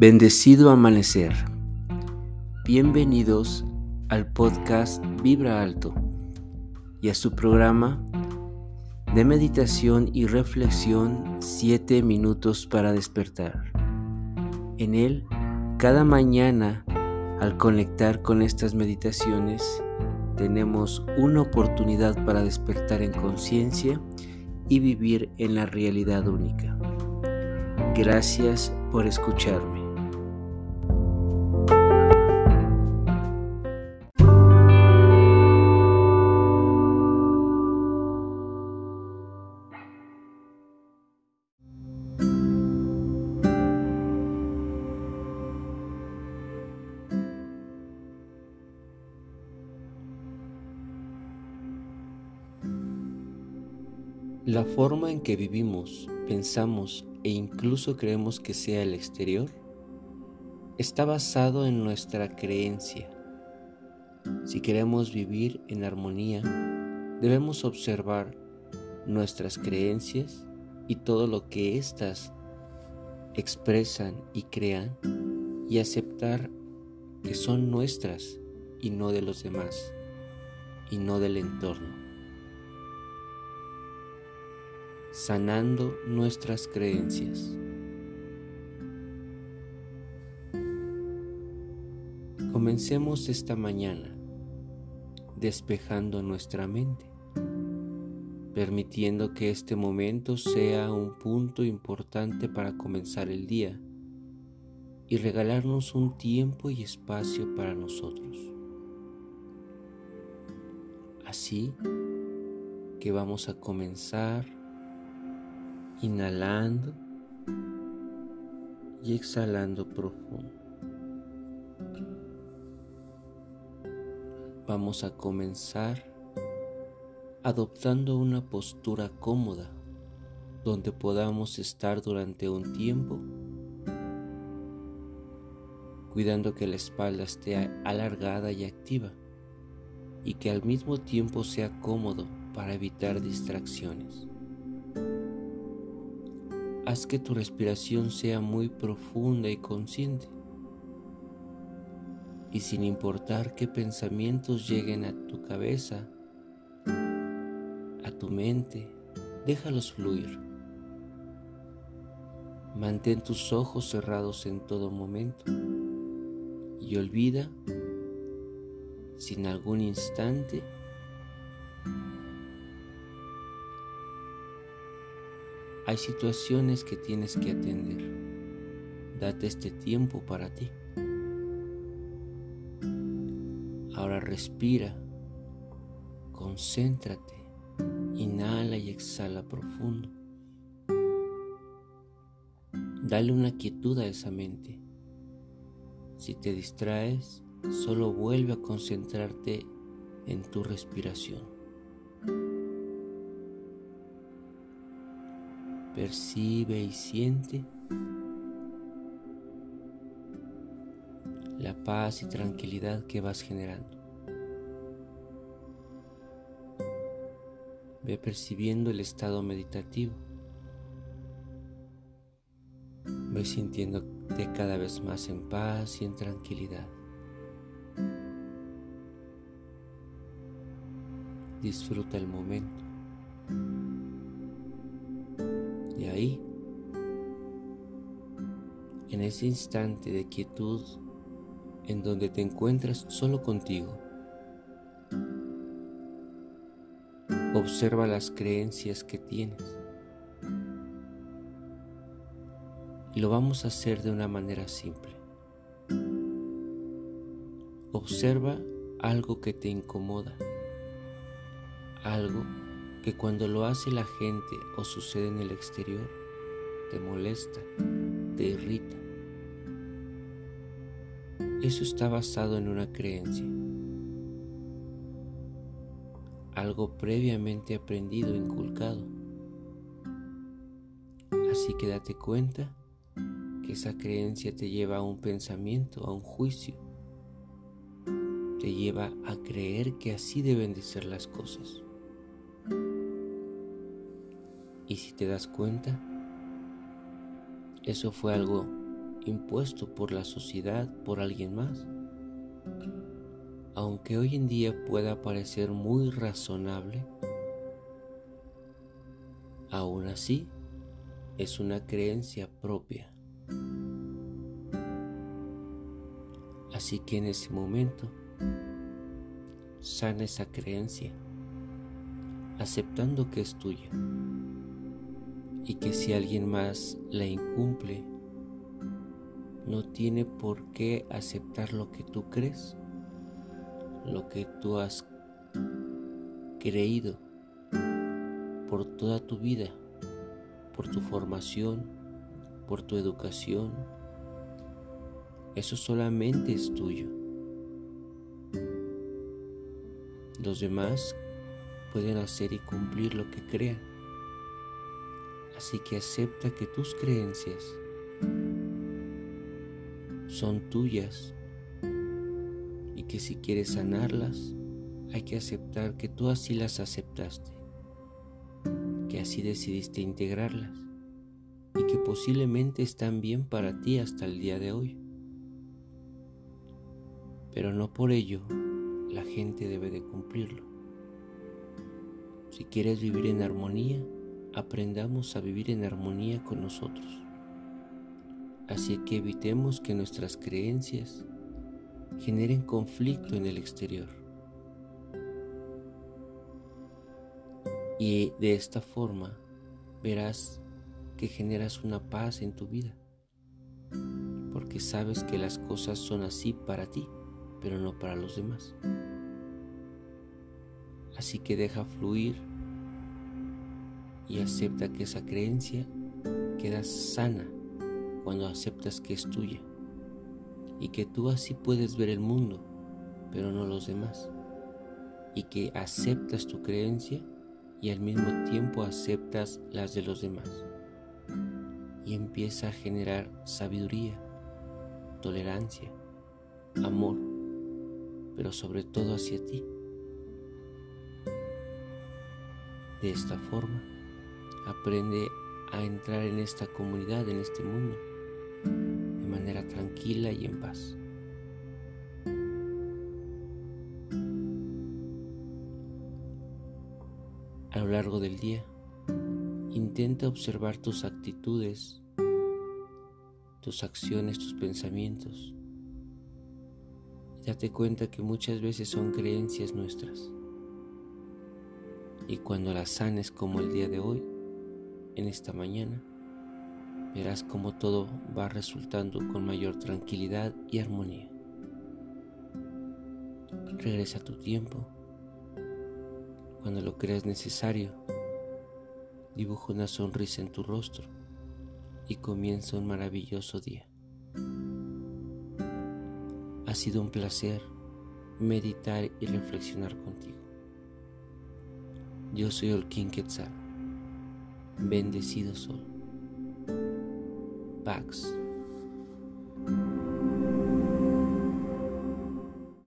Bendecido amanecer. Bienvenidos al podcast Vibra Alto y a su programa de meditación y reflexión 7 minutos para despertar. En él, cada mañana, al conectar con estas meditaciones, tenemos una oportunidad para despertar en conciencia y vivir en la realidad única. Gracias por escucharme. La forma en que vivimos, pensamos e incluso creemos que sea el exterior está basado en nuestra creencia. Si queremos vivir en armonía, debemos observar nuestras creencias y todo lo que éstas expresan y crean y aceptar que son nuestras y no de los demás y no del entorno. Sanando nuestras creencias. Comencemos esta mañana despejando nuestra mente, permitiendo que este momento sea un punto importante para comenzar el día y regalarnos un tiempo y espacio para nosotros. Así que vamos a comenzar inhalando y exhalando profundo. Vamos a comenzar adoptando una postura cómoda donde podamos estar durante un tiempo, cuidando que la espalda esté alargada y activa y que al mismo tiempo sea cómodo para evitar distracciones. Haz que tu respiración sea muy profunda y consciente. Y sin importar qué pensamientos lleguen a tu cabeza, a tu mente, déjalos fluir. Mantén tus ojos cerrados en todo momento y olvida sin algún instante Hay situaciones que tienes que atender. Date este tiempo para ti. Ahora respira, concéntrate, inhala y exhala profundo. Dale una quietud a esa mente. Si te distraes, solo vuelve a concentrarte en tu respiración. Percibe y siente la paz y tranquilidad que vas generando. Ve percibiendo el estado meditativo. Ve sintiéndote cada vez más en paz y en tranquilidad. Disfruta el momento. Ahí, en ese instante de quietud en donde te encuentras solo contigo, observa las creencias que tienes. Y lo vamos a hacer de una manera simple. Observa algo que te incomoda, algo que cuando lo hace la gente o sucede en el exterior, te molesta, te irrita. Eso está basado en una creencia, algo previamente aprendido, inculcado. Así que date cuenta que esa creencia te lleva a un pensamiento, a un juicio, te lleva a creer que así deben de ser las cosas. Y si te das cuenta, eso fue algo impuesto por la sociedad, por alguien más. Aunque hoy en día pueda parecer muy razonable, aún así es una creencia propia. Así que en ese momento, sana esa creencia, aceptando que es tuya y que si alguien más la incumple, no tiene por qué aceptar lo que tú crees, lo que tú has creído por toda tu vida, por tu formación, por tu educación. Eso solamente es tuyo. Los demás pueden hacer y cumplir lo que crean. Así que acepta que tus creencias son tuyas y que si quieres sanarlas, hay que aceptar que tú así las aceptaste, que así decidiste integrarlas y que posiblemente están bien para ti hasta el día de hoy. Pero no por ello la gente debe de cumplirlo. Si quieres vivir en armonía, aprendamos a vivir en armonía con nosotros. Así que evitemos que nuestras creencias generen conflicto en el exterior. Y de esta forma verás que generas una paz en tu vida, porque sabes que las cosas son así para ti, pero no para los demás. Así que deja fluir y acepta que esa creencia queda sana cuando aceptas que es tuya y que tú así puedes ver el mundo, pero no los demás, y que aceptas tu creencia y al mismo tiempo aceptas las de los demás, y empieza a generar sabiduría, tolerancia, amor, pero sobre todo hacia ti. De esta forma, aprende a entrar en esta comunidad, en este mundo de manera tranquila y en paz. A lo largo del día, intenta observar tus actitudes, tus acciones, tus pensamientos. Date cuenta que muchas veces son creencias nuestras. Y cuando las sanes como el día de hoy, en esta mañana, verás cómo todo va resultando con mayor tranquilidad y armonía. Regresa a tu tiempo. Cuando lo creas necesario, dibuja una sonrisa en tu rostro y comienza un maravilloso día. Ha sido un placer meditar y reflexionar contigo. Yo soy el King Quetzal. Bendecido sol. Pax.